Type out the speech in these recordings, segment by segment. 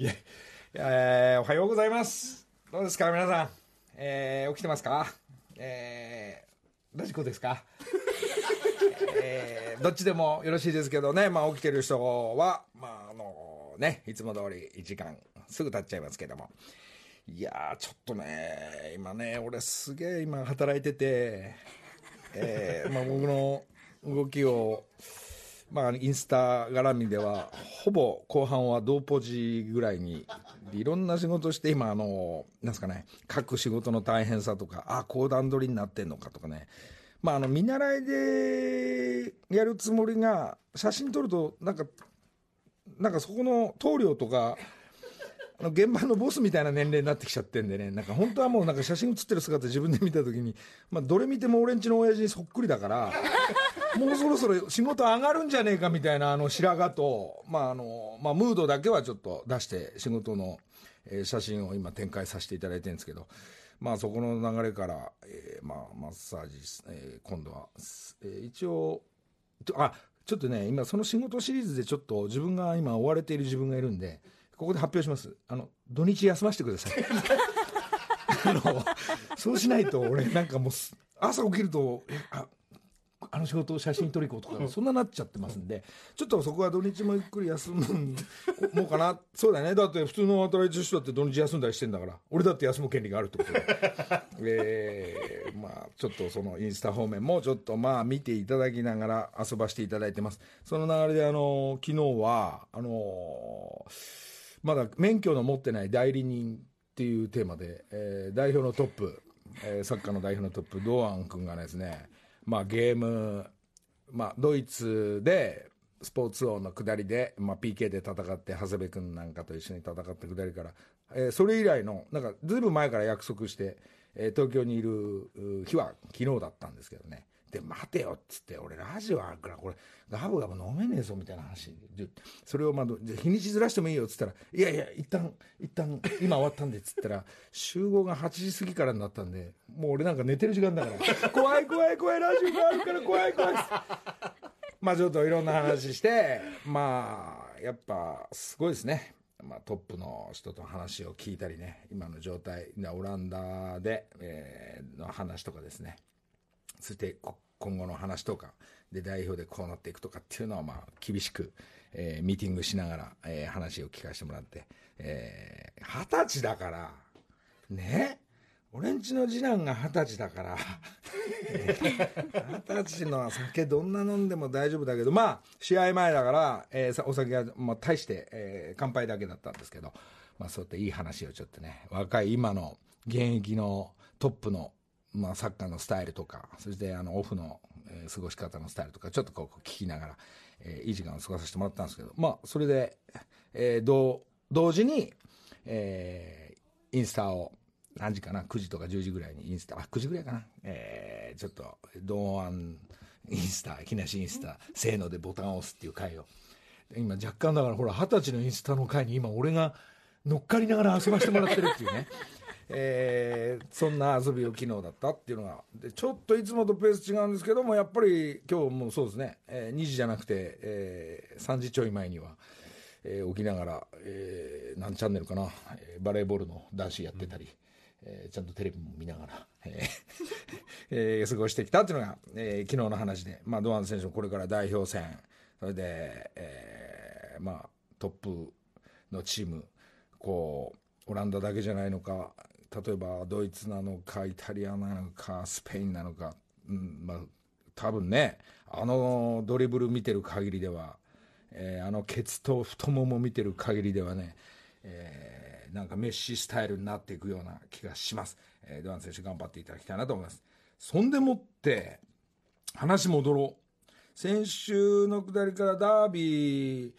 いや、えーおはようございます。どうですか、皆さん。えー起きてますか？えーラジコですか？えーどっちでもよろしいですけどね、まあ起きてる人は、まああのね、いつも通り1時間すぐ経っちゃいますけども。いやー、ちょっとね、今ね、俺すげえ今働いてて、えーまあ僕の動きを、まあ、インスタ絡みでは、ほぼ後半は同ポジぐらいに、いろんな仕事して、今、あの、なんですかね、各仕事の大変さとか、あ、こう段取りになってんのかとかね、まあ、あの、見習いでやるつもりが、写真撮ると、なんか、なんかそこの棟梁とか、あの現場のボスみたいな年齢になってきちゃってんでね、なんか本当はもうなんか写真写ってる姿自分で見たときに、まあどれ見ても俺んちの親父にそっくりだから、もうそろそろ仕事上がるんじゃねえかみたいなあの白髪と、まああの、まあムードだけはちょっと出して仕事の、えー写真を今展開させていただいてるんですけど、まあそこの流れから、えーまあマッサージ、えー今度は、えー一応、あ、ちょっとね、今その仕事シリーズでちょっと自分が今追われている自分がいるんで、ここで発表します。あの、土日休ませてください。あの、そうしないと俺なんかもう朝起きると、あ、あの仕事を写真撮り行こうとか、そんななっちゃってますんで、ちょっとそこは土日もゆっくり休むもうかな？そうだね。だって普通の働いてる人だって土日休んだりしてんだから、俺だって休む権利があるってことで。えー、まあちょっとそのインスタ方面もちょっとまあ見ていただきながら遊ばせていただいてます。その流れであの、昨日は、あのまだ免許の持ってない代理人っていうテーマで、えー代表のトップ、えーサッカーの代表のトップ、堂安君がですね、まあ、ゲーム、まあ、ドイツでスポーツ王の下りで、まあ、PK で戦って、長谷部君なんかと一緒に戦った下りから、えーそれ以来の、なんかずいぶん前から約束して、えー東京にいる日は昨日だったんですけどね。で、待てよっつって、俺ラジオあるから、これ、ガブガブ飲めねえぞみたいな話。それをまあ、じゃ日にちずらしてもいいよっつったら、いやいや、一旦、一旦、今終わったんでっつったら、集合が8時過ぎからになったんで、もう俺なんか寝てる時間だから、怖い怖い怖い、ラジオがあるから怖い怖いっつって。まあちょっといろんな話して、まあ、やっぱすごいですね。まあトップの人と話を聞いたりね、今の状態、オランダで、えーの話とかですね。そして今後の話とかで代表でこうなっていくとかっていうのはまあ厳しく、えーミーティングしながら、えー話を聞かせてもらってえー二十、歳だからね？俺んちの次男が二十歳だから二十歳の酒どんな飲んでも大丈夫だけどまあ試合前だから、えーお酒は、まあ、大して、えー乾杯だけだったんですけど、まあ、そうやっていい話をちょっとね若い今の現役のトップのまあ、サッカーのスタイルとか、そしてあのオフの、えー過ごし方のスタイルとか、ちょっとこう聞きながら、えーいい時間を過ごさせてもらったんですけど、まあ、それで、えー同同時に、えーインスタを、何時かな、9時とか10時ぐらいにインスタ、あ、9時ぐらいかな、えーちょっと、同案インスタ、木梨インスタ、せーのでボタンを押すっていう回を、今若干だからほら二十歳のインスタの回に今俺が乗っかりながら遊ばせてもらってるっていうね、えーそんな遊びを昨日だったっていうのがでちょっといつもとペース違うんですけどもやっぱり今日もそうですね、えー2時じゃなくて、えー3時ちょい前には、えー起きながら、えー何チャンネルかな、えーバレーボールの男子やってたり、えーちゃんとテレビも見ながら、えー えー過ごしてきたっていうのが、えー昨日の話で、まあ、堂安選手もこれから代表戦それで、えーまあ、トップのチームこうオランダだけじゃないのか例えばドイツなのかイタリアなのかスペインなのか、うんまあ、多分ねあのドリブル見てる限りでは、えーあのケツと太もも見てる限りではね、えーなんかメッシスタイルになっていくような気がします、えー、ドアン選手頑張っていただきたいなと思います。そんでもって話戻ろう。先週の下りからダービー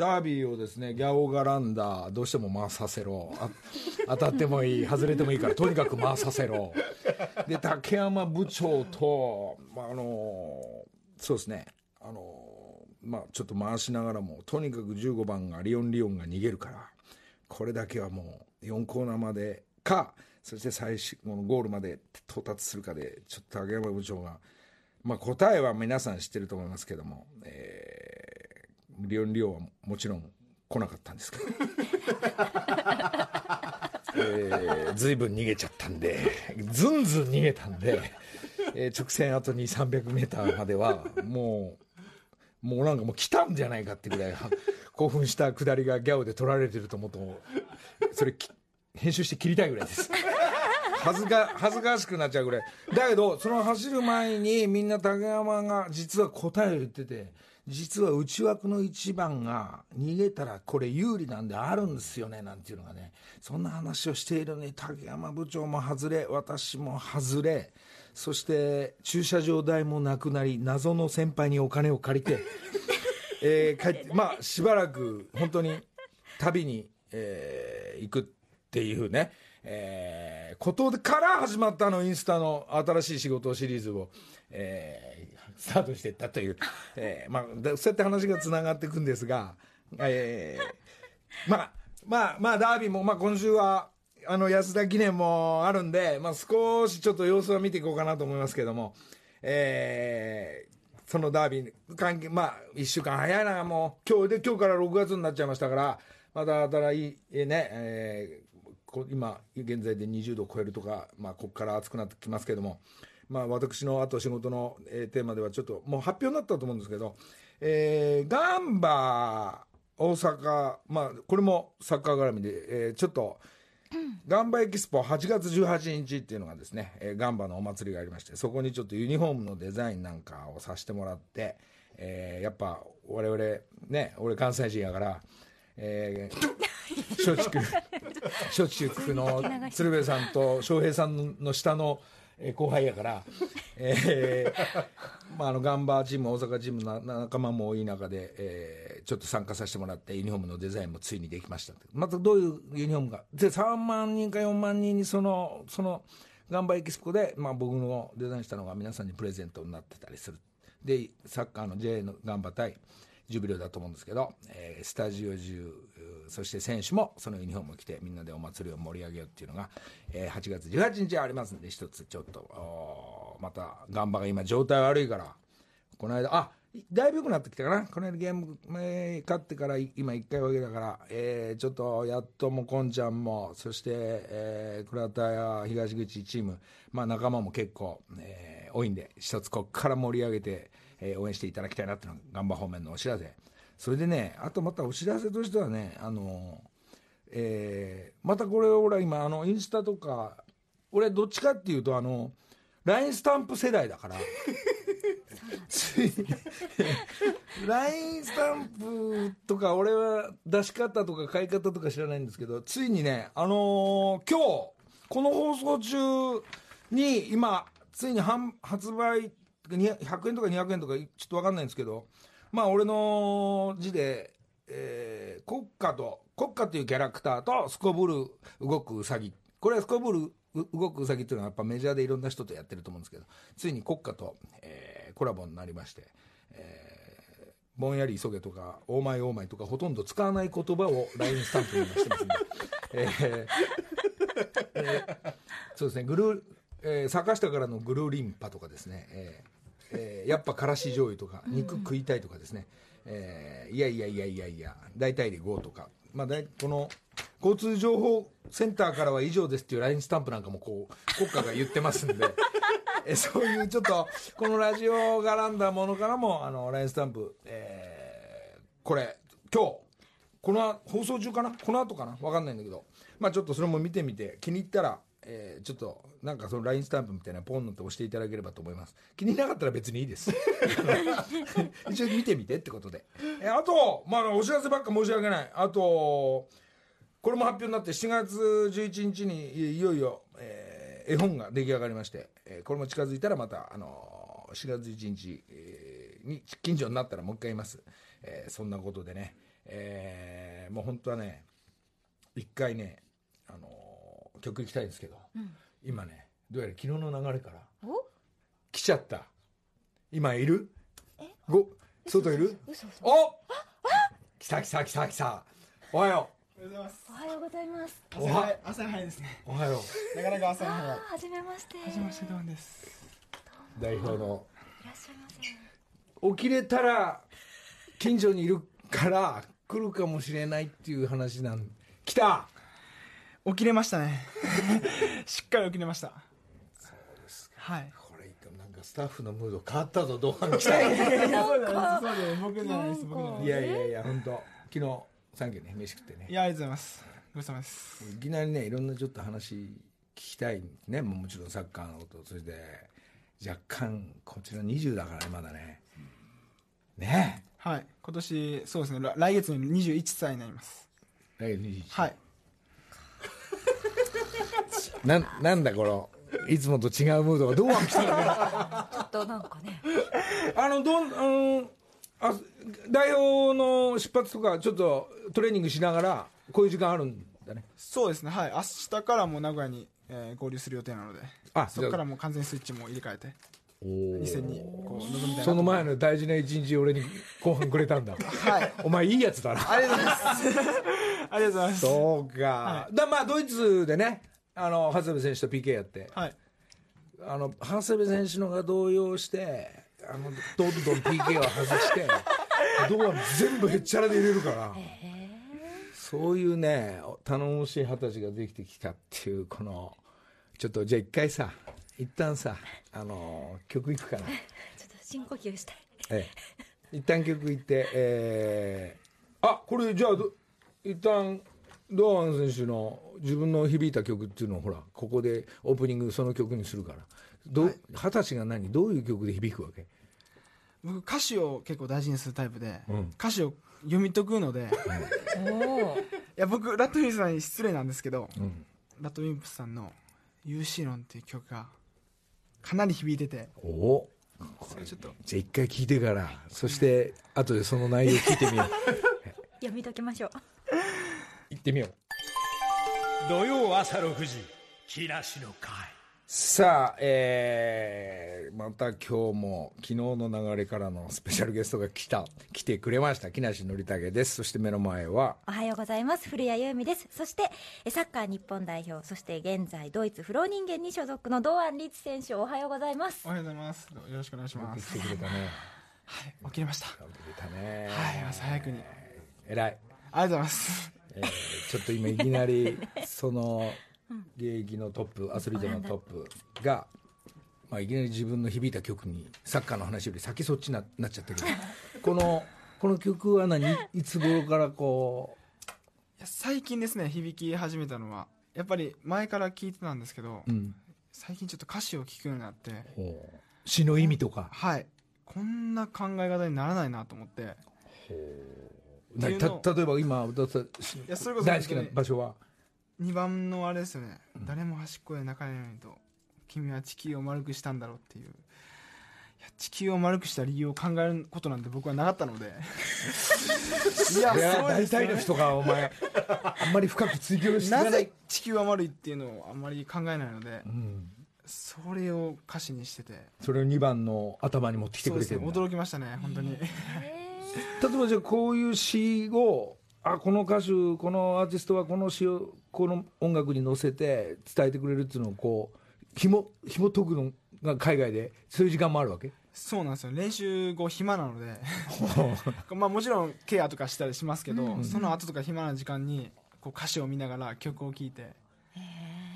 ダービーをですねギャオガランダーどうしても回させろ。当たってもいい外れてもいいからとにかく回させろ。で竹山部長と、まあ、あのそうですね。あのまあちょっと回しながらもとにかく15番がリオン・リオンが逃げるからこれだけはもう4コーナーまでかそして最終このゴールまで到達するかでちょっと竹山部長が、まあ、答えは皆さん知ってると思いますけども、えーリオン・リオはもちろん来なかったんですけど、えー、ずいぶん逃げちゃったんでずんずん逃げたんで、えー、直線あと2 3 0 0メーターまではもうもうなんかもう来たんじゃないかってぐらい興奮した下りがギャオで取られてると思うとそれ編集して切りたいぐらいです。恥ずか恥ずかしくなっちゃうぐらい。だけどその走る前にみんな竹山が実は答えを言ってて実は内枠の1番が逃げたらこれ有利なんであるんですよねなんていうのがね。そんな話をしているのに竹山部長も外れ私も外れ。そして駐車場代もなくなり謎の先輩にお金を借りて、えー、帰ってまあしばらく本当に旅に、えー、行くっていうね。えー、ことから始まったのインスタの新しい仕事シリーズを、えー、スタートしていったという、えーまあ、そうやって話がつながっていくんですが、えー、まあまあまあダービーも、まあ、今週はあの安田記念もあるんで、まあ、少しちょっと様子は見ていこうかなと思いますけども、えー、そのダービー関係まあ1週間早いなもう今日で今日から6月になっちゃいましたからまた新しいね、えー今現在で20度超えるとか、まあ、ここから暑くなってきますけども、まあ、私のあと仕事の、えー、テーマではちょっともう発表になったと思うんですけど、えー、ガンバ大阪、まあ、これもサッカー絡みで、えー、ちょっと、ガンバエキスポ8月18日っていうのがですね、えー、ガンバのお祭りがありましてそこにちょっとユニフォームのデザインなんかをさせてもらって、えー、やっぱ我々ね俺関西人やから、えー、松竹松竹の鶴瓶さんと笑瓶さんの下の後輩やから、えーまあ、あのガンバーチーム大阪チームの仲間も多い中で、えー、ちょっと参加させてもらってユニフォームのデザインもついにできましたまたどういうユニフォームか。で3万人か4万人にそのそのガンバエキスポで、まあ、僕のデザインしたのが皆さんにプレゼントになってたりする。でサッカーの J のガンバ対ジュビロだと思うんですけど、えー、スタジオ中そして選手もそのユニフォームを着てみんなでお祭りを盛り上げようっていうのが、えー、8月18日ありますんで一つちょっとまたガンバが今状態悪いからこの間あだいぶ良くなってきたかな。この間ゲーム、えー、勝ってから今1回わけだから、えー、ちょっとやっともこんちゃんもそして、えー、倉田や東口チーム、まあ、仲間も結構、えー、多いんで一つここから盛り上げてえー、応援していただきたいなっていうのがガンバ方面のお知らせ。それでねあとまたお知らせとしてはねあのえー、またこれ俺は今あのインスタとか俺どっちかっていうとあの LINE スタンプ世代だから。つい LINE スタンプとか俺は出し方とか買い方とか知らないんですけどついにねあのー、今日この放送中に今ついに発売100円とか200円とかちょっと分かんないんですけどまあ俺の字で、えー、国家と国家というキャラクターとすこぶる動くウサギこれはすこぶる動くウサギっていうのはやっぱメジャーでいろんな人とやってると思うんですけどついに国家と、えー、コラボになりまして、えー、ぼんやり急げとかオーマイオーマイとかほとんど使わない言葉を LINE スタンプにしてますんで、えーえー、そうですね。グルー、えー、坂下からのグルーリンパとかですね、えーえー、やっぱからし醤油とか肉食いたいとかですね、えー、いやいやいやいやいや大体で5とか、まあ、だいこの交通情報センターからは以上ですっていう LINE スタンプなんかもこう国家が言ってますんで。えそういうちょっとこのラジオ絡んだものからもあの LINE スタンプ、えー、これ今日この放送中かな？この後かな？分かんないんだけど。まあちょっとそれも見てみて気に入ったらえー、ちょっとなんかその LINE スタンプみたいなポンのって押していただければと思います。気になかったら別にいいです。一応見てみてってことで、えー、あとまあお知らせばっか申し訳ない。あとこれも発表になって7月11日にいよいよ、えー、絵本が出来上がりまして、えー、これも近づいたらまた、あのー、4月11日、えー、に近所になったらもう一回言います、えー、そんなことでね、えー、もう本当はね一回ねあのー曲行きたいんですけど、うん、今ねどうやら昨日の流れから来ちゃった。今いる？ご？外いる？お？来た来た来た来た。おはよう。おはようございます。おは朝早いですね。おはよう。なかなか朝早い。はじめまして。はじめましてどうです。代表の。いらっしゃいませ。起きれたら近所にいるから来るかもしれないっていう話なん。来た起きれましたね。しっかり起きれました。はい。これなんかスタッフのムード変わったぞ同伴来たそうですそうです。僕じゃないです。僕じゃないいでやいやいや本当。昨日サンキューね飯食ってね。すいやありがとうございます。ごちそうさまですいきなりねいろんなちょっと話聞きたいね。もうもちろんサッカーのことそれで若干こちら20だからねまだね。ね。はい。今年そうですね。来来月に21歳になります。え来月21はい なんなんだこのいつもと違うムードがどう来たの？ちょっとなんかね。あのどんあのあ代表の出発とかちょっとトレーニングしながらこういう時間あるんだね。そうですね。はい。明日からもう名古屋に、えー合流する予定なので。あそこからもう完全にスイッチも入れ替えて2戦にこう臨みたいな。とその前の大事な一日俺に後半くれたんだ。はい。お前いいやつだな。ありがとうございます。ありがとうございます。そうか、はだまあドイツでねあの長谷部選手と PK やって。はい。あの長谷部選手のが動揺してあのどんどん PK を外して ドア全部へっちゃらで入れるから。そういうね頼もしい二十歳ができてきたっていうこのちょっとじゃあ一回さ一旦さあの曲いくからちょっと深呼吸したい。ええ、一旦曲いって、えー、あこれじゃあど一旦堂安選手の自分の響いた曲っていうのをほらここでオープニングその曲にするから。どう二十歳が何？どういう曲で響くわけ？僕歌詞を結構大事にするタイプで、うん。歌詞を読み解くのでいおお。や僕ラッドウィンプスさんに失礼なんですけど、うん。ラッドウィンプスさんの「ユーシーロン」っていう曲がかなり響いてて。おおそれちょっと。じゃあ一回聞いてからそして後でその内容聞いてみよう。読み解きましょう。行ってみよう。土曜朝6時木梨の会さあ、えー、また今日も昨日の流れからのスペシャルゲストが来た来てくれました木梨憲武です。そして目の前はおはようございます。古谷由美です。そして、えサッカー日本代表、そして現在ドイツフロー人間に所属の堂安律選手、おはようございます。お。はようございます。よろしくお願いします。来てくれたね。はい起きれました。来てくれたね。はい朝早くに。偉い、ありがとうございます。えーちょっと今いきなり その現役のトップアスリートのトップが、まあ、いきなり自分の響いた曲にサッカーの話より先そっちななっちゃったけど このこの曲は何？いつ頃からこいや最近ですね響き始めたのは。やっぱり前から聞いてたんですけど、う、うん、最近ちょっと歌詞を聞くようになって。詩の意味とか？はい。こんな考え方にならないなと思って。例えば今歌ったやそれこそ大好きな場所は？2番のあれですよね、誰も端っこで泣かれないと君は地球を丸くしたんだろうっていう。いや地球を丸くした理由を考えることなんて僕はなかったので。いやいや大体の人がお前あんまり深く追求してない。なぜ地球は丸いっていうのをあんまり考えないのでうん、それを歌詞にしてて。それを2番の頭に持ってきてくれてる驚きましたね本当に。例えばじゃあこういう詩をあこの歌手このアーティストはこの詩をこの音楽に乗せて伝えてくれるっていうのをこうひも紐解くのが海外でそういう時間もあるわけ？そうなんですよ。練習後暇なので。まあもちろんケアとかしたりしますけど、その後とか暇な時間にこう歌詞を見ながら曲を聴いて。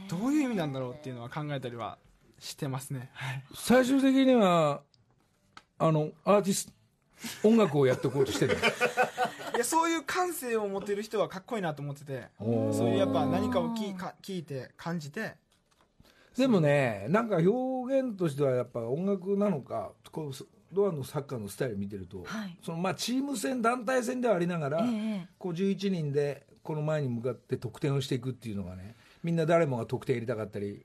どういう意味なんだろうっていうのは考えたりはしてますね、はい、最終的にはあのアーティスト音楽をやっていこうとしてるいやそういう感性を持てる人はかっこいいなと思ってて。そういうやっぱ何かをきか聞いて感じて。でもねなんか表現としてはやっぱ音楽なのかこうドアのサッカーのスタイル見てると、はい。そのまあチーム戦団体戦ではありながら、ええこう11人でこの前に向かって得点をしていくっていうのがねみんな誰もが得点入れたかったり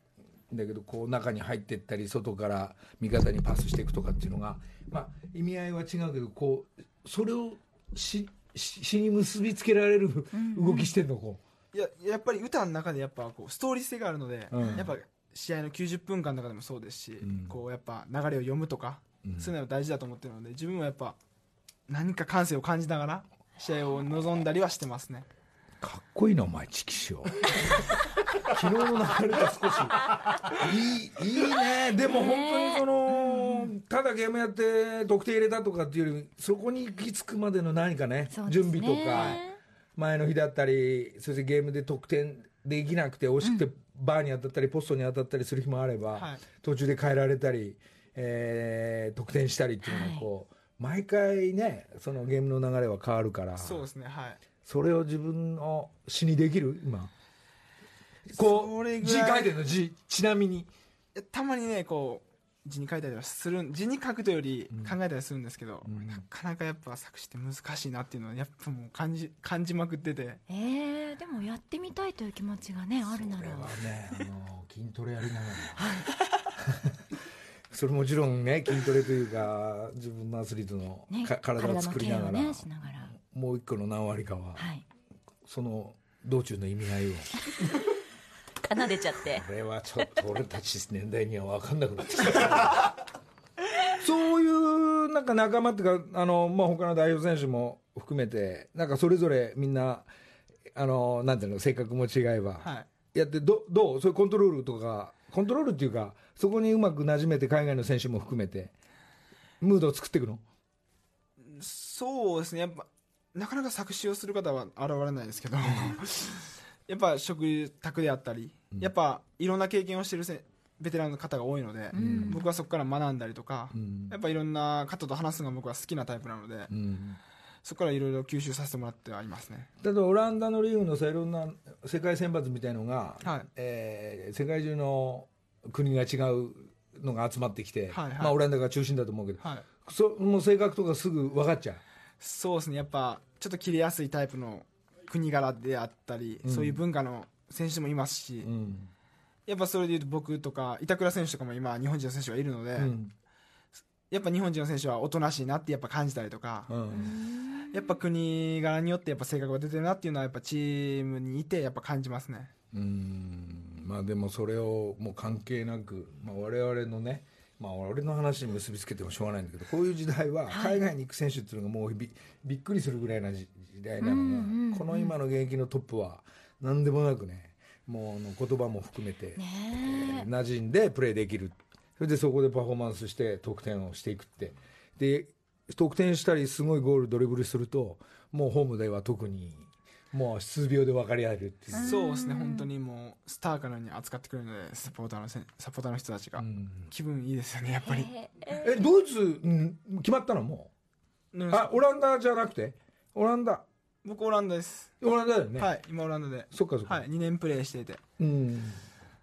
だけどこう中に入っていったり外から味方にパスしていくとかっていうのが、まあ、意味合いは違うけどこうそれをしし詩に結びつけられる動きしてんのこう。いややっぱり歌の中でやっぱこうストーリー性があるので、うん。やっぱ試合の90分間の中でもそうですし、ん。こうやっぱ流れを読むとか、うん。そういうのが大事だと思ってるので自分はやっぱ何か感性を感じながら試合を望んだりはしてますね。かっこいいなお前チキショ 昨日の流れと少しいいいいね。でも本当にそのただゲームやって得点入れたとかっていうよりそこに行き着くまでの何かねね。準備とか前の日だったりそしてゲームで得点できなくて惜しくてバーに当たったりポストに当たったりする日もあれば、はい。途中で変えられたり、えー得点したりっていうのがこう、毎回ねそのゲームの流れは変わるからそうですねはい。それを自分の詩にできる？今。こそう字書いてるの？字。ちなみに。たまにねこう字に書いたりはする字に書くというより考えたりするんですけど、うん。なかなかやっぱ作詞って難しいなっていうのはやっぱもう感じ感じまくってて。えー、でもやってみたいという気持ちがねあるなら。これはね。あの筋トレやりながら。それもちろんね筋トレというか自分のアスリートのねか体を作りながら、体のケアをねしながら。もう一個の何割かは、はい。その道中の意味合いを 奏でちゃって。これはちょっと俺たち年代には分かんなくなってきた。そういうなんか仲間っていうかあの、まあ、他の代表選手も含めてなんかそれぞれみんなあのなんていうの性格も違えば、はい。やってどどう？そういうコントロールとかコントロールっていうかそこにうまく馴染めて海外の選手も含めてムードを作っていくの？そうですね。やっぱなかなか作詞をする方は現れないですけど。やっぱ食卓であったり、やっぱいろんな経験をしてるせベテランの方が多いので、ん。僕はそこから学んだりとか、うん。やっぱいろんな方と話すのが僕は好きなタイプなので、うん。そこからいろいろ吸収させてもらってはいますね。例えばオランダのリーグのさいろんな世界選抜みたいのが、はい。えー世界中の国が違うのが集まってきて、はいはい。まあ、オランダが中心だと思うけど、はい。その性格とかすぐ分かっちゃう？そうですね。やっぱちょっと切れやすいタイプの国柄であったり、うん。そういう文化の選手もいますし、うん。やっぱそれでいうと僕とか板倉選手とかも今日本人の選手がいるので、うん。やっぱ日本人の選手はおとなしいなってやっぱ感じたりとか、うん。やっぱ国柄によってやっぱ性格が出てるなっていうのはやっぱチームにいてやっぱ感じますね。うん。まあでもそれをもう関係なく、まあ、我々のねまあ俺の話に結びつけてもしょうがないんだけどこういう時代は海外に行く選手っていうのがもうびびっくりするぐらいな時時代なのが、この今の現役のトップは何でもなくねもうあの言葉も含めて、ねえ。ー馴染んでプレーできる。それでそこでパフォーマンスして得点をしていくって。で得点したりすごいゴールドリブルするともうホームでは特にもう数秒で分かり合えるっていう。そうですね。本当にもうスターかのように扱ってくれるのでサポーターのせんサポーターの人たちが、うん。気分いいですよねやっぱり。えドイツ、うん、決まったのもう？んうあオランダじゃなくて？オランダ僕オランダです、オランダだよね、はい今オランダで。そっかそっか、はい2年プレーしていて。うん。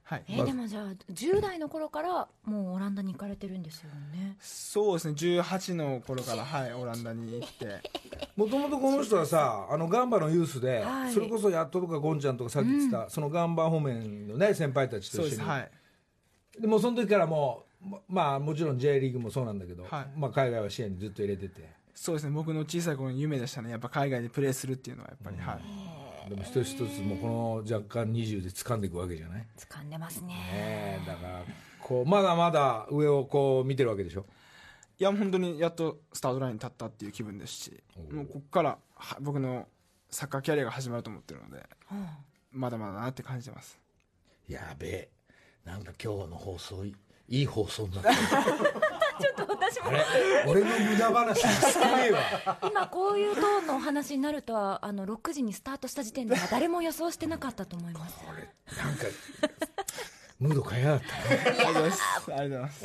はい。えでもじゃあ10代の頃からもうオランダに行かれてるんですよね。そうですね。18の頃からはいオランダに行って。もともとこの人はさあのガンバのユースで、はい。それこそやっととかゴンちゃんとかさっき言ってた、そのガンバ方面のね先輩たちとそう一緒に。です。はい。でもその時からもうままあもちろん J リーグもそうなんだけど、はい。まあ、海外は視野にずっと入れててそうですね。僕の小さい頃の夢でしたね。やっぱ海外でプレーするっていうのはやっぱり、はい。でも一つ一つもうこの若干20で掴んでいくわけじゃない、掴んでますね。ねえだからこうまだまだ上をこう見てるわけでしょ？いや本当にやっとスタートラインに立ったっていう気分ですしもうここからは僕のサッカーキャリアが始まると思ってるのでうん。まだまだなって感じてます。やべえ。なんか今日の放送いいい放送になった ちょっと私も。俺の無駄話少ねえわ。今こういうトーンのお話になるとはあの6時にスタートした時点では誰も予想してなかったと思います。これなんかムード変えったね。ありがとうございますありがとうございます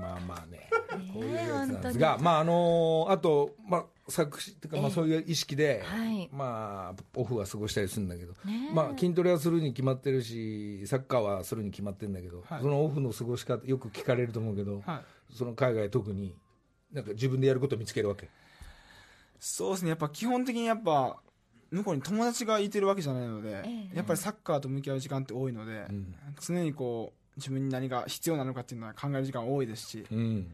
まあまあね。こういうやつなんですがまああのあとまあ作詞っていうかまあそういう意識で、はい。まあオフは過ごしたりするんだけど、まあ筋トレはするに決まってるしサッカーはするに決まってるんだけど、はい。そのオフの過ごし方よく聞かれると思うけど、はい。その海外特になんか自分でやることを見つけるわけ？そうですね。やっぱ基本的にやっぱ向こうに友達がいてるわけじゃないので、ええ。やっぱりサッカーと向き合う時間って多いので、ん。常にこう自分に何が必要なのかっていうのは考える時間多いですし、うん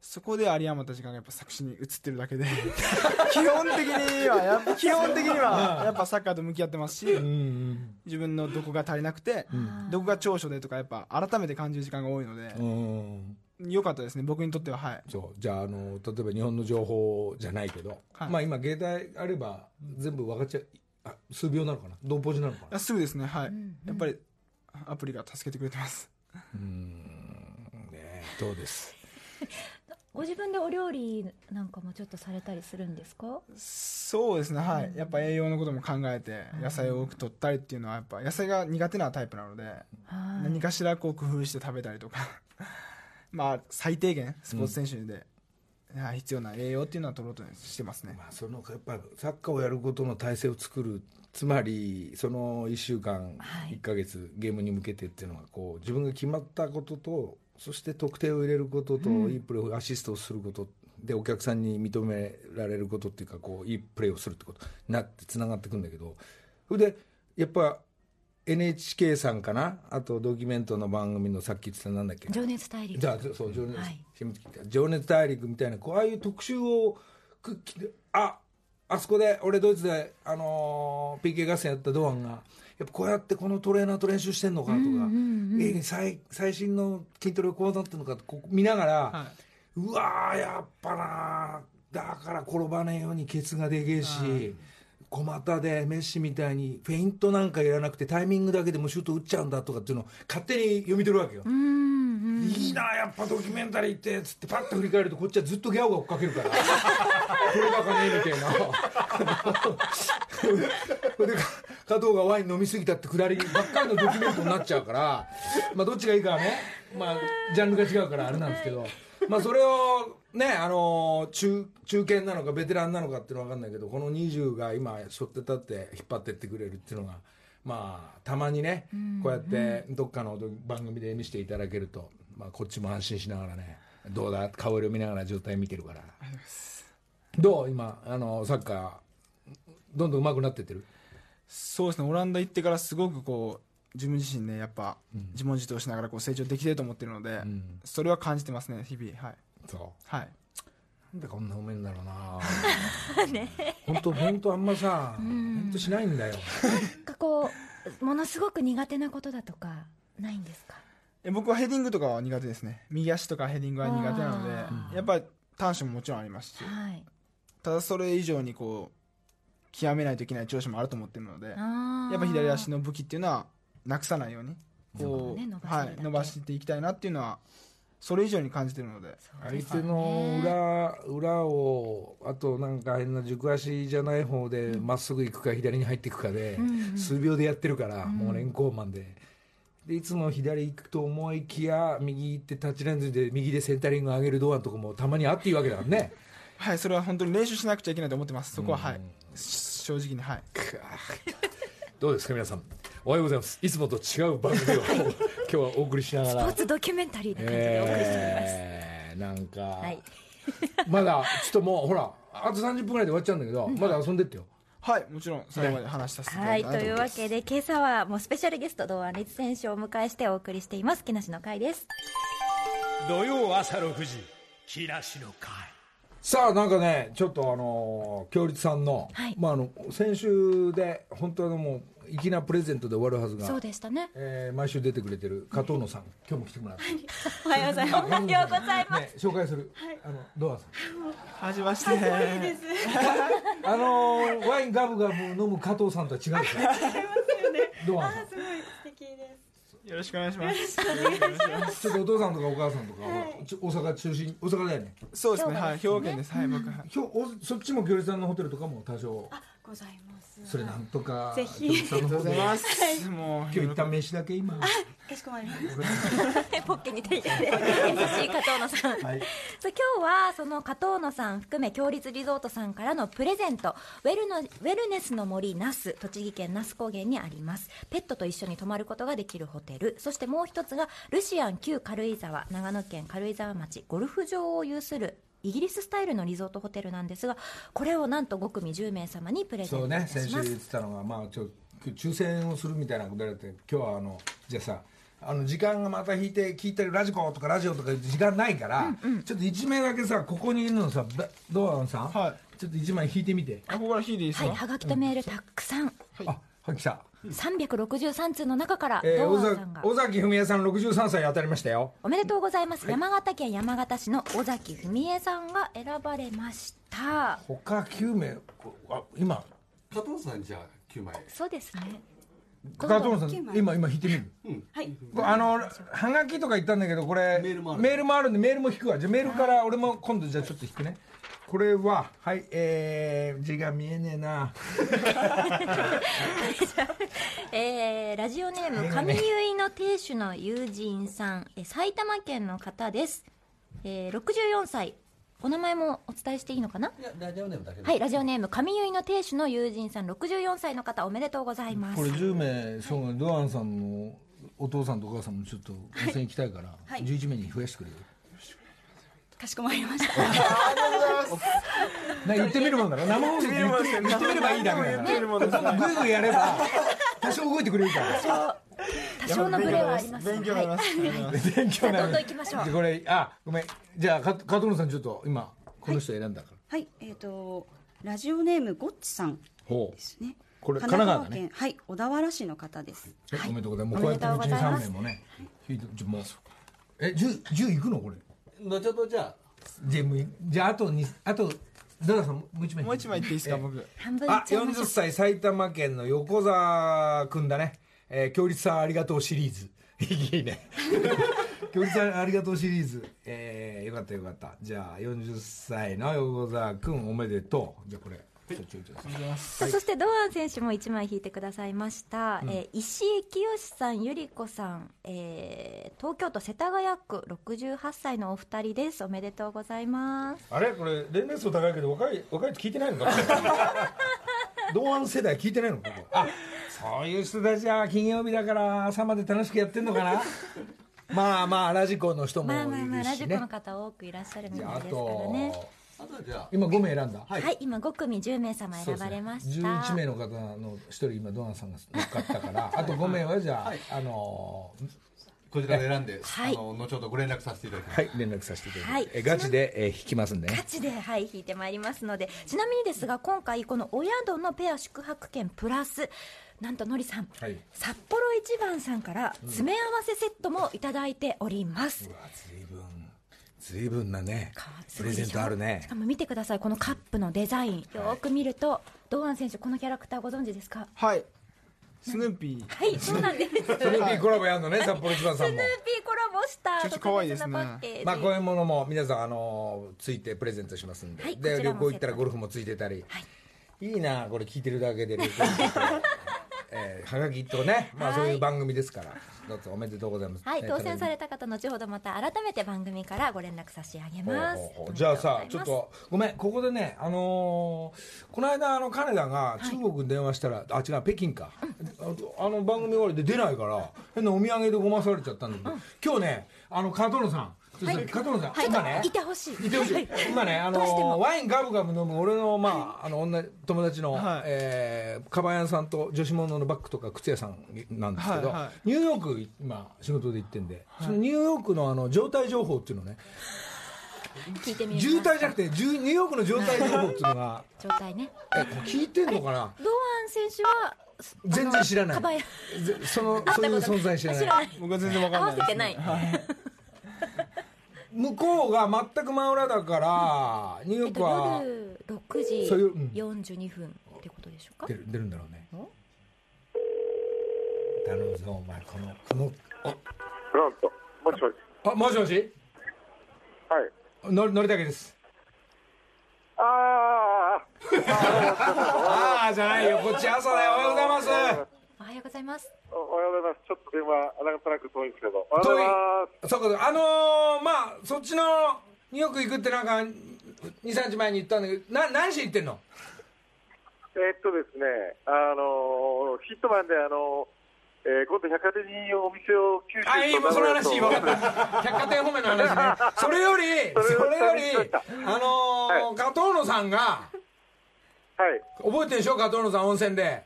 そこで有り余った時間がやっぱ作詞に移ってるだけで。基本的にはやっぱ 基本的にはやっぱサッカーと向き合ってますし、うん自分のどこが足りなくて、どこが長所でとかやっぱ改めて感じる時間が多いのでう、ん良かったですね僕にとっては。はい。そうじゃああの例えば日本の情報じゃないけど、はい。まあ今携帯あれば全部分かっちゃあ数秒なのかな？同ポジなのかな？あすぐですねはい、やっぱりアプリが助けてくれてます。ねどうです？ご自分でお料理なんかもちょっとされたりするんですか？そうですねはい。やっぱ栄養のことも考えて野菜を多く取ったりっていうのはやっぱ野菜が苦手なタイプなのではい。何かしらこう工夫して食べたりとか。まあ最低限スポーツ選手で、はい必要な栄養っていうのは取ろうとしてますね。まあ、そのやっぱりサッカーをやることの体制を作る。つまりその1週間、はい。1か月ゲームに向けてっていうのはこう自分が決まったこととそして得点を入れることと、いいプレーをアシストをすることでお客さんに認められることっていうかこういいプレーをするってことになってつながってくんだけど。それでやっぱ NHK さんかな？あとドキュメントの番組のさっき言ってたなんだっけ情熱大陸。じゃあそう情熱、はい。情熱大陸みたいなこうああいう特集をくああそこで俺ドイツで、あのー PK 合戦やった堂安がやっぱこうやってこのトレーナーと練習してんのかとか、え最最新の筋トレこうなってるのかこう見ながら、はうわーやっぱなだから転ばねえようにケツがでけえし、小股でメッシみたいにフェイントなんかいらなくてタイミングだけでもシュート打っちゃうんだとかっていうのを勝手に読み取るわけよ、いいなやっぱドキュメンタリーってつってパッと振り返るとこっちはずっとギャオが追っかけるから。これだかねみたいなで加藤がワイン飲みすぎたってくだりばっかりのドキュメントになっちゃうから まあどっちがいいかはね。まあジャンルが違うからあれなんですけど。まあそれをねあの中中堅なのかベテランなのかっていうのは分かんないけどこの20が今背負って立って引っ張ってってくれるっていうのがまあたまにねこうやってどっかの番組で見せていただけると、まあ、こっちも安心しながらねどうだ顔色見ながら状態見てるから。どう今あのサッカーどんどん上手くなってってる？そうですね。オランダ行ってからすごくこう自分自身ねやっぱ自問自答しながらこう成長できてると思ってるので、ん。それは感じてますね日々。はい。そう。はい。なんでこんな褒めんだろうな。本当本当あんまさ本当しないんだよ。なんかこうものすごく苦手なことだとかないんですか？え僕はヘディングとかは苦手ですね。右足とかヘディングは苦手なのであやっぱり短所ももちろんありますし。はい。ただそれ以上にこう極めないといけない長所もあると思ってるのでやっぱ左足の武器っていうのはなくさないようにこそうね伸ばはい、伸ばしていきたいなっていうのはそれ以上に感じてるので。相手の裏裏をあとなんか変な軸足じゃない方でまっすぐ行くか左に入っていくかで数秒でやってるからもう連行マンで。でいつも左行くと思いきや右行ってタッチレンズで右でセンタリング上げるドアのとこもたまにあっていいわけだからねはいそれは本当に練習しなくちゃいけないと思ってます。そこははい。正直にはい。どうですか皆さん？おはようございます。いつもと違う番組を今日はお送りしながら。スポーツドキュメンタリーな感じでお送りしております、えーなんか、はい。まだちょっともうほらあと30分ぐらいで終わっちゃうんだけど、まだ遊んでってよ。はいもちろん最後まで話させていただはいというわけで今朝はもうスペシャルゲスト堂安律選手をお迎えしてお送りしています。木梨の会です。土曜朝6時木梨の会さあなんかねちょっとあのー強立さんの,、はい。まあ、あの先週で本当のもう粋なプレゼントで終わるはずがそうでしたね。えー毎週出てくれてる加藤野さん今日も来てもらって、おはようございます。おはようございます。ね、紹介する、あのドアさん。はじめまして。あのーワインガブガブ飲む加藤さんとは違うんですよドアさん。すごい素敵です。よろしくお願いします。ちょっとお父さんとかお母さんとか、ちょ大阪中心大阪だよね？そうですね。はい。兵庫県です。はい僕は。いひょおそっちも行列さんのホテルとかも多少。ございます。それなんとかぜひ。さんの方で。ありがとうございますもう今日一旦飯だけ今。かしこまりました。ポッケに手入れて優しい加藤野さん、はい。今日はその加藤野さん含め強立リゾートさんからのプレゼント。ウェルのウェルネスの森那須栃木県那須高原にあります。ペットと一緒に泊まることができるホテル。そしてもう一つがルシアン旧軽井沢長野県軽井沢町ゴルフ場を有するイギリススタイルのリゾートホテルなんですがこれをなんと5組10名様にプレゼンそうトいたします。ね先週言ってたのがまあちょ抽選をするみたいなことやって今日はあのじゃあさあの時間がまた引いて聞いてるラジコとかラジオとか時間ないから、ちょっと1名だけさここにいるのさだドアンさん、はちょっと1枚引いてみて。あここから引いていいですか？はいはがきとメールたくさん。あはい来た、363通の中からえー、尾堂安さんが。崎尾崎文江さん63歳当たりましたよ。おめでとうございます、山形県山形市の尾崎文江さんが選ばれました。他9名こあ今。加藤さんじゃあ9枚。そうですね。加藤さん今今引いてみる？はい。あのはがきとか言ったんだけどこれメールもあるメールもあるんでメールも引くわ。じゃあメールから俺も今度じゃあちょっと引くねこれははいえー、字が見えねえな。えーラジオネーム上結の亭主の友人さん、えー埼玉県の方です、えー64歳。お名前もお伝えしていいのかな？いやラジオネームだけではいラジオネーム上結の亭主の友人さん。64歳の方おめでとうございます。これ10名そうねドアンさんのお父さんとお母さんもちょっと温泉行きたいから、はい。11名に増やしてくれよかしこまりました。な言ってみるもんだろ？生放送で言ってみ言ってみればいいだけだからグーグーやれば多少動いてくれるから。多少のブレはあります。勉強になります。はい。勉強になります勉強じゃあどん行きましょう。でこれあごめん。じゃあか加藤野さんちょっと今この人選んだから、はい。えっ、とラジオネームゴッチさんほう。ですね。これ神奈川県はい。小田原市の方です。えおめでとうございます。もうこうやってうちに3名もね。え、10、10いくの？これ。後ほどじゃあじゃあ、もうじゃあ、あとに、あと、ダダさん、もう一枚。もう一枚言っていいですか僕半分いあっ、ちゃいましょ40う歳埼玉県の横澤くんだね。えー、強立さんありがとうシリーズ。いいね。強立さんありがとうシリーズ。えー、よかったよかった。じゃあ、40歳の横澤くんおめでとう。じゃあ、これ。ちょちょちょさあそして堂安選手も1枚引いてくださいました、えー石井清さん、ゆり子さん、えー東京都世田谷区68歳のお二人です。おめでとうございます。あれ？これ年齢層高いけど若い若いって聞いてないのか？同安世代聞いてないのここ。あそういう人たちは金曜日だから朝まで楽しくやってんのかな？まあまあラジコの人もいまあまあまあるしねラジコの方多くいらっしゃるみたいですからね今5名選んだ。はい、今5組10名様選ばれました、11名の方の1人今ドアンさんが乗っかったから。あと5名はじゃあ、あのーこちらで選んで、はい。あの後ほどご連絡させていただきます、はい連絡させていただきます、はい。えガチで、えー引きますんでね。ガチで、はい、引いてまいりますので。ちなみにですが今回このお宿のペア宿泊券プラスなんとのりさん、はい。札幌一番さんから詰め合わせセットもいただいております、うわ随分随分なねかプレゼントあるね。しかも見てくださいこのカップのデザイン。よーく見ると堂安選手このキャラクターご存知ですか？はい。スヌーピー。はいそうなんです。スヌーピスヌーピーコラボやるのね札幌一番さんも。コラボしたちょっと可愛いですね。特別なパッケージ。まあこういうものも皆さんあのついてプレゼントしますんで、はいこで旅行行ったらゴルフもついてたり、い、いなこれ聞いてるだけで旅行 えー、はがきとねまあはいそういう番組ですからどうぞおめでとうございます。はい、ね当選された方後ほどまた改めて番組からご連絡差し上げます。ほうほうじゃあさちょっとごめんここでねあのーこの間あの金田が中国に電話したら、あ違う北京か、あの番組終わりで出ないから変なお土産でごまされちゃったんだけど、今日ねあの加藤野さん、ちょっと加藤野さん、はい。今ね。いてほしい。いてほしい。今ねあのワインガブガブ飲む俺のまああの女友達の、はい。えーカバン屋さんと女子物のバッグとか靴屋さんなんですけど、はいはい。ニューヨーク今仕事で行ってんで、そのニューヨークのあの状態情報っていうのね聞いてみ渋滞じゃなくてニューヨークの状態情報っていうのが 状態ね。え聞いてんのかな？堂安選手は全然知らない。カバン。屋ぜそのそういう存在知らない。僕は全然わかんない合わせてない向こうが全く真裏だからニューヨえっとークは夜6そういううん。時42分ってことでしょうか？出る出るんだろうね。お？頼むぞお前このこのなんと、もしもし。あもしもし？はい。ののりたけです。あ あ、ああじゃないよ。こっち朝だよ。おはようございますございますおはようございます。ちょっと電話、なんとなく遠いんですけど。おはようござい。そうかあのー、まあそっちのニューヨーク行くってなんか23日前に言ったんだけどな何しに行ってんの？えーっとですね、あのーヒットマンで、あのーえー今度百貨店にお店を九州とあいいもうその話分かった 百貨店方面の話ね それよりそれよりあのー加藤野さんがはい。覚えてるでしょ？加藤野さん温泉ではい。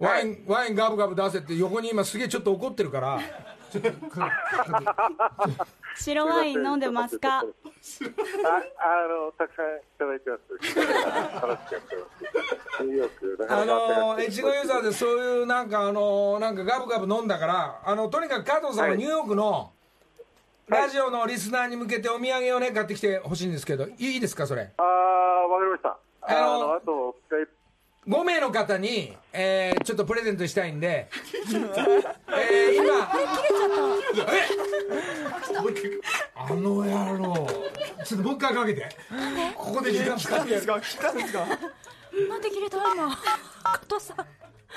ワイン、ワインガブガブ出せって横に今すげえちょっと怒ってるから。ちょっとか白ワイン飲んでますか？あ、あの、たくさんいただいてます。楽しくやってます。ニューヨーク、なかあの越後ユーザーでそういうなんかあのなんかガブガブ飲んだからあのとにかく加藤さんははい。ニューヨークのラジオのリスナーに向けてお土産をね買ってきてほしいんですけどいいですかそれ？ああ、わかりました。ああのの、あと、5名の方に、えーちょっとプレゼントしたいんで、えー今、あの野郎、ちょっともう一回かけて、ここで時間使ってやる。か来たんですかなんで切れた今加藤さん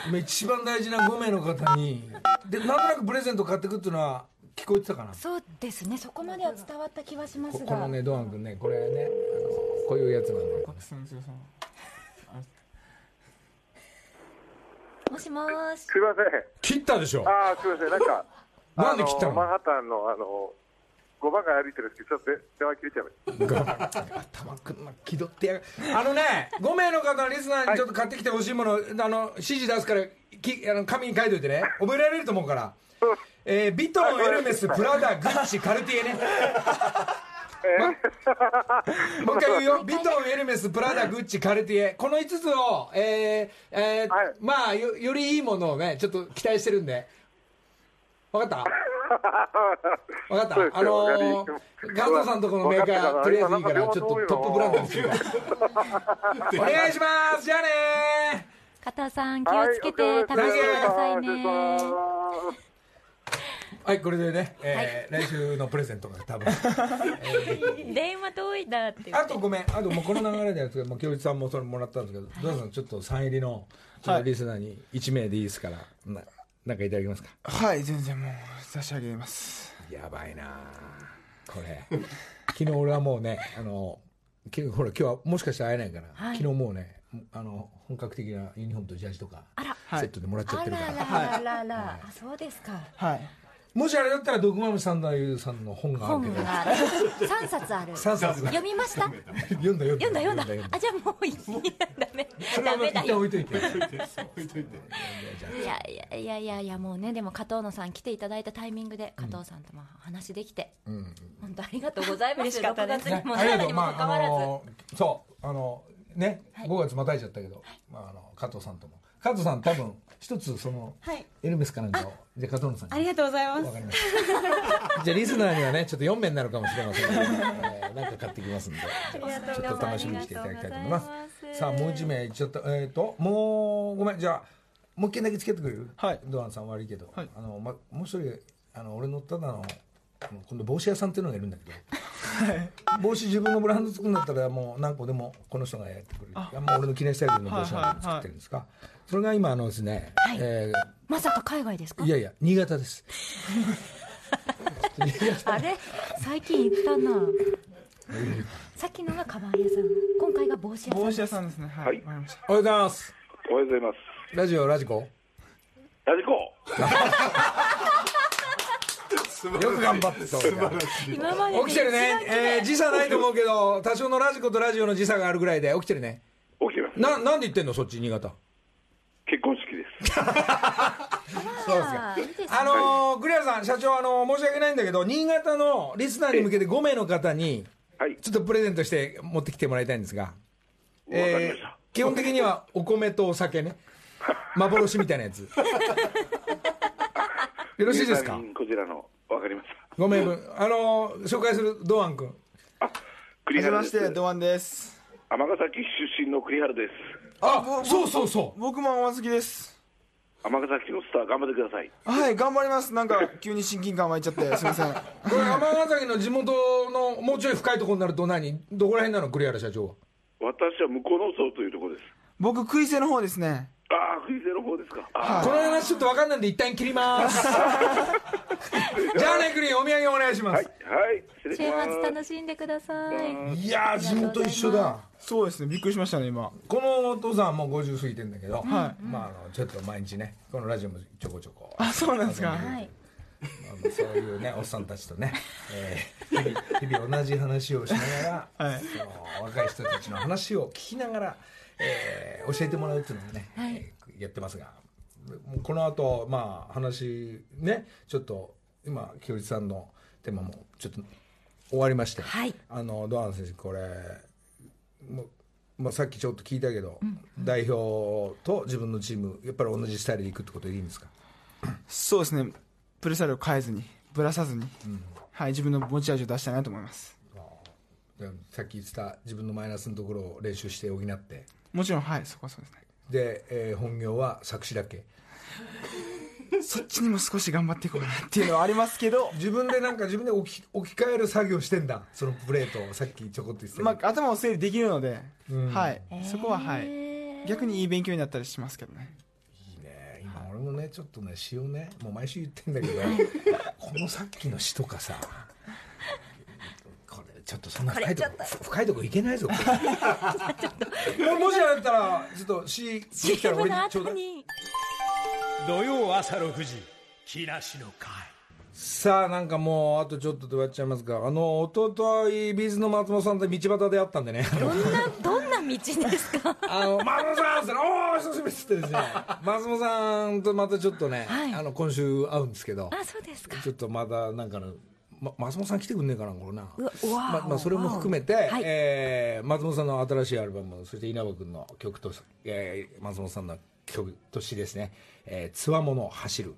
今一番大事な5名の方に、で、なんとなくプレゼント買ってくっていうのは聞こえてたかな。そうですねそこまでは伝わった気はしますがここのね、ドアン君ね、これね、あのこういうやつなんで。すみませんもしもーし。すいません。切ったでしょ。ああ、すいません。なんか、なんで切ったの？あマンハッタンの、あの、5番街歩いてるんですけど、ちょっとで電話切れちゃいました。頭くんな気取ってやるあのね5名の方のリスナーにちょっと買ってきてほしいもの、あの指示出すからきあの紙に書いといてね。覚えられると思うから、えービトンエルメスプラダグッチカルティエねもう一回言うよ。ビトンエルメスプラダグッチカルティエ。この5つを、えーえーはい。まあよよりいいものをねちょっと期待してるんで。分かった？分かった？あのーり加藤さんとこのメーカーとりあえずいいから今ちょっとトップブランドにするお願いします。じゃあね加藤さん気をつけて楽しんでくださいねはいこれでね、えー来週のプレゼントが多分。電話遠いだって言あってとごめん。あともうこの流れでやつけどもう京一さんもそれもらったんですけどどうぞちょっとサイン入りのちょっとリスナーに1名でいいですから、ななんかいただけますか？はい全然もう差し上げます。やばいな。これ。昨日俺はもうねあのきほら今日はもしかしたら会えないから、はい。昨日もうねあの本格的なユニフォームとジャージとかあら。セットでもらっちゃあってるから。ららららら、あそうですか。はいもしあれだったら、毒豆さんだゆさんの本があるけど、本が3冊ある。3冊読みました？読んだ読んだ。読んだ読んだ。読んだあじゃあもういい。ダメ。それはダメだよ。一旦置いといて。いやいやいやいやいやもうねでも加藤野さん来ていただいたタイミングで加藤さんとも話できて、本当ありがとうございます嬉しかったです6月にもありがとう。7にもまあ、かかわらず、あの、そう、あの、ね、5月またいちゃったけど、まあ、あの、加藤さんとも。加藤さん多分、一つその、はい。エルメスかなんかを、じゃあ加藤野さんに。ありがとうございます。わかりました。じゃあリスナーにはね、ちょっと4名になるかもしれませんけど、えーなんか買ってきますんで、ちょっと楽しみにしていただきたいと思います。さあ、もう1名いっちゃった。えっ、と、もう、ごめん、じゃあ、もう一件だけつけてくれるはい。ドアンさん悪いけど、はい。あの、ま、もう一人、あの、俺のただの、あの今度帽子屋さんっていうのがいるんだけど、帽子自分のブランド作るんだったらもう何個でもこの人がやってくれる。いやもう俺の記念スタイルの帽子なんか作ってるんですか、それが今あのですね、えまさか海外ですか？ーいやいや新潟です。あれ？最近行ったな。さっきのがカバン屋さん。今回が帽子屋さん帽子屋さんですね。はい、はい。おはようございます。おはようございます。ラジオラジコ？ラジコ。よく頑張ってそう今までで起きてるね、えー時差ないと思うけど多少のラジコとラジオの時差があるぐらいで起きてるね。起きてます。ななんで言ってんの？そっち新潟結婚式です。そうですかあのー、栗原さん、社長、あのー申し訳ないんだけど、新潟のリスナーに向けて5名の方に、はい。ちょっとプレゼントして持ってきてもらいたいんですが、わかりました基本的にはお米とお酒ね、幻みたいなやつ。よろしいですか？こちらの、わかりました。?5 名分。あのー紹介する堂安君。あ、栗はじめ原です。ましてドワンです尼崎出身の栗原です。あ、そうそうそう。僕も天好きです尼崎のスター頑張ってください。はい頑張りますなんか急に親近感湧いちゃってすいません これ、尼崎の地元のもうちょい深いところになると何？どこら辺なの？栗原社長は。私は向こうの層というところです。僕食い瀬の方ですねああ、藤瀬の方ですか。あこの話ちょっと分かんないんで一旦切ります。じゃあね、栗、お土産お願いしまあ、はい、す。はい、失礼週します。末楽しんでくださいいやー、地元一緒だ。そうですねびっくりしましたね今このお父さんもう50過ぎてんだけど、はいまあ、あのちょっと毎日ねこのラジオもちょこちょこあそうなんですかはいそういうねおっさんたちとね、えー日々日々同じ話をしながら、はい。その若い人たちの話を聞きながら、えー教えてもらうっていうのをね、はい。えーやってますがこの後まあ話ねちょっと今清一さんのテーマもちょっと終わりまして、はい。あのドアン選手これもうまあ、さっきちょっと聞いたけど、代表と自分のチームやっぱり同じスタイルでいくってことでいいんですか？そうですねプレースタイルを変えずにぶらさずに、はい自分の持ち味を出したいなと思います。でさっき言ってた自分のマイナスのところを練習して補って。もちろんはいそこはそうですね。で、えー本業は作詞だっけ。そっちにも少し頑張っていこうかなっていうのはありますけど。自分でなんか自分で置き置き換える作業してんだ。そのプレートをさっきちょこっと言ってたまあ、頭を整理できるので、うん。はい、そこは、はい、逆にいい勉強になったりしますけどね。今俺もねちょっとね詩をねもう毎週言ってんだけどこのさっきの詩とかさこれちょっとそんな深いとこふ深いとこいけないぞももしあれだったらちょっと詩できたら俺にちょうだい。土曜朝6時木梨の会。さあなんかもうあとちょっとで終わっちゃいますがあの一昨日ビーズの松本さんと道端で会ったんでね。どんなどんな道ですか？あの松本さんっつったらおお久しぶりっつってですね松本さんとまたちょっとね、はい。あの今週会うんですけどあそうですか。ちょっとまだなんかの、ま、松本さん来てくんねえかなこれな。ままあ、それも含めて、はい。えー松本さんの新しいアルバムそして稲葉君の曲と、えー松本さんの曲としですね「えーつわもの走る」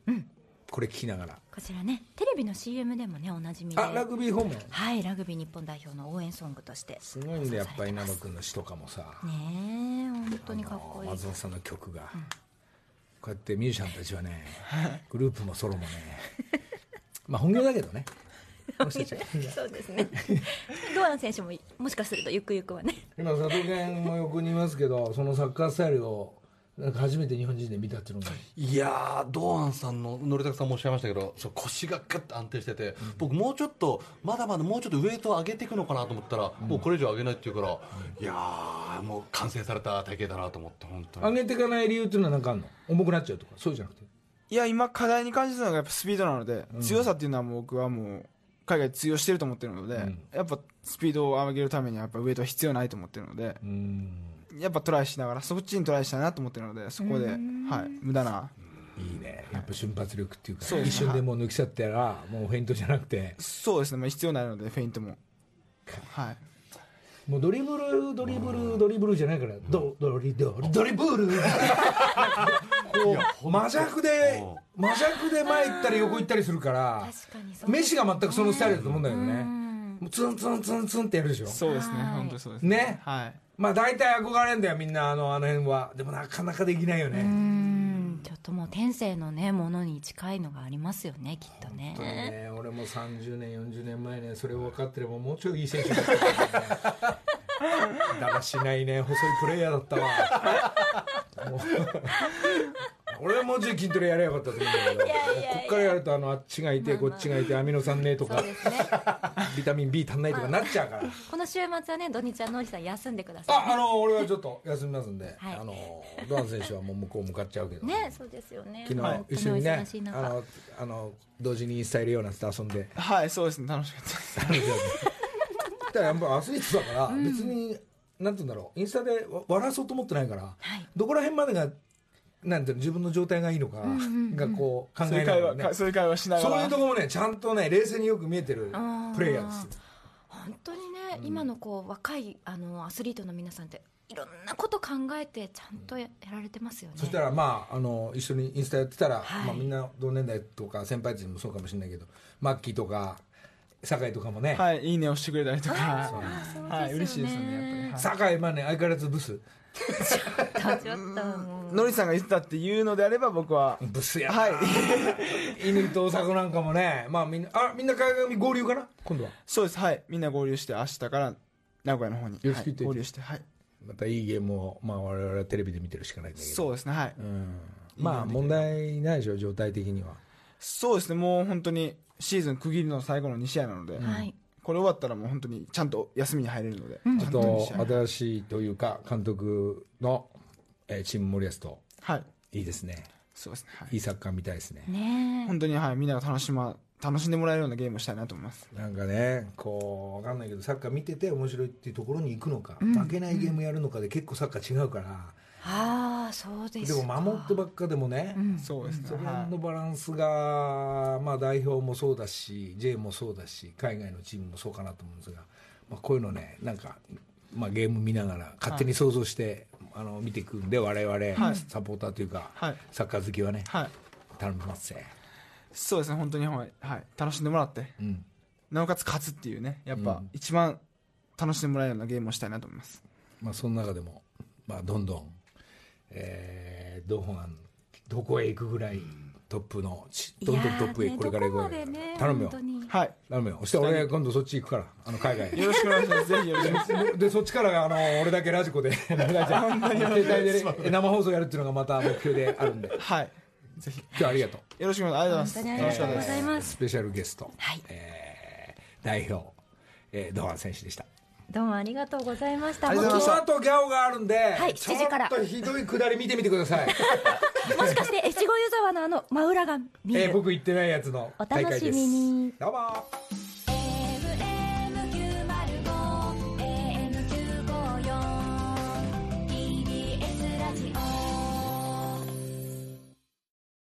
これ聞きながら。こちらねテレビの CM でもねおなじみで。あラグビー訪問。はいラグビー日本代表の応援ソングとして。すごいんでやっぱ稲葉君の詩とかもさ。ねえ本当にかっこいい。松本さんの曲が、こうやってミュージシャンたちはね グループもソロもね。まあ本業だけどね。もしかしたら。そうですね。堂安選手ももしかするとゆくゆくはね。今佐藤健も横にいますけどそのサッカースタイルをなんか初めて日本人で見たっていうのが。いやー堂安さんの則武さんもおっしゃいましたけどそう腰がガッと安定してて、僕もうちょっとまだまだもうちょっとウエイトを上げていくのかなと思ったら、もうこれ以上上げないっていうから、いやーもう完成された体型だなと思って本当に。上げていかない理由っていうのは何かあるの？重くなっちゃうとかそうじゃなくて。いや、今課題に感じてるのがやっぱスピードなので、強さっていうのはもう僕はもう、海外通用してると思ってるので、ん。やっぱスピードを上げるためにはやっぱウエイトは必要ないと思ってるので、うんやっぱトライしながら、そっちにトライしたいなと思ってるので、そこで、はい、無駄な、いいね。やっぱ瞬発力っていうか一瞬でもう抜き去ったらもうフェイントじゃなくて。そうですね、まあ、必要ないので、フェイントも。はい。もうドリブルドリブルドリブルじゃないからドドリドリドリブル。こう魔弱で魔弱で前行ったり横行ったりするから確かにそうメッシが全くそのスタイルだと思うんだけどね。ツンツンツンツンってやるでしょ。そうですね、はい本当にそうですね。はい。まあ大体憧れんだよみんなあのあの辺は。でもなかなかできないようねん。ちょっともう天性のねものに近いのがありますよねきっとね。ね俺も30年40年前ねそれを分かってればもうちょいいい選手だっただらしないね。細いプレイヤーだったわ。もう。俺はもうちょい筋トレやればよかったと思うんだけど。こっからやるとあのあっちがいてこっちがいてアミノ酸ねとか。ビタミン B 足んないとかなっちゃうから。この週末はね土日はノリさん休んでください。ああの俺はちょっと休みますんで、はい。あのドアン選手はもう向こう向かっちゃうけど。ねそうですよね。昨日一緒にねあのあの同時にインスタ入れようなんて遊んで。はい、そうですね、楽しかったです。だからやっぱアスリートだから別に、なんて言うんだろう。インスタでわ笑わそうと思ってないから、はい。どこら辺までがなんていうの自分の状態がいいのかがこう考そういう会話、えながらねかそういう会話しながら。そういうところもねちゃんとね冷静によく見えてるプレイヤーですよ。本当にね、今のこう若いあのアスリートの皆さんっていろんなこと考えてちゃんとややられてますよね。そしたらまああの一緒にインスタやってたら、はい。まあ、みんな同年代とか先輩たちもそうかもしれないけどマッキーとか酒井とかもね、はい、いいね押してくれたりとか。あそうですよね。はい、嬉しいですよね、やっぱり。はい。酒井まあね相変わらずブス。ちょっともう。のりさんが言ってたっていうのであれば僕は、ブスやな。はい。犬と大迫なんかもね。まあみんなあみんな海外合流かな？今度は。そうです、はい。みんな合流して明日から名古屋の方に、よろしく合流して、はい。またいいゲームを、まあ、我々はテレビで見てるしかないんだけどそうですね、はい。うん、まあ問題ないでしょ状態的には。そうですね、もう本当にシーズン区切りの最後の2試合なので、はい。これ終わったらもう本当にちゃんと休みに入れるので、ちょっと新しいというか監督の、えーチーム森保とはい。いいですね。そうですね、はい。いいサッカー見たいですね。ねえ。本当に、はい、みんなが楽しま、楽しんでもらえるようなゲームをしたいなと思います。なんかねこうわかんないけどサッカー見てて面白いっていうところに行くのか、負けないゲームやるのかで結構サッカー違うから、ああそうですでかも守ってばっかでもね、そうですね。そ。れはのバランスが、まあ、代表もそうだし J もそうだし海外のチームもそうかなと思うんですが、まあ、こういうのねなんか、まあ、ゲーム見ながら勝手に想像して、あの見ていくんで我々、はい。サポーターというか、はい。サッカー好きはねい。はい。頼みますぜ、そうですね、本当に、はい、はい。楽しんでもらって、うん、なおかつ勝つっていうね、やっぱうん。一番楽しんでもらえるようなゲームをしたいなと思います。まあ、その中でも、まあ、どんどん、えー、どこなんどこへ行くぐらいトップのちどんどんトップへこれから行くわけどこまでね頼むよ。はい。頼むよ。そして俺今度そっち行くから。あの海外。によろしくお願いします。ぜひよろしくお願いします。でそっちからあの俺だけラジコで 携帯でね生放送やるっていうのがまた目標であるんで。はい。ぜひ。今日はありがとう。よろしくお願いしま本す当にありがとうございます。スペシャルゲスト、はい。えー代表、えー、堂安選手でしたどうもありがとうございました。この後ギャオがあるんで、はいちょ7時から。っとひどいくだり見てみてください、もしかして 越後湯沢のあの真裏が見える。えー僕行ってないやつのお大会です。楽しみに。どうも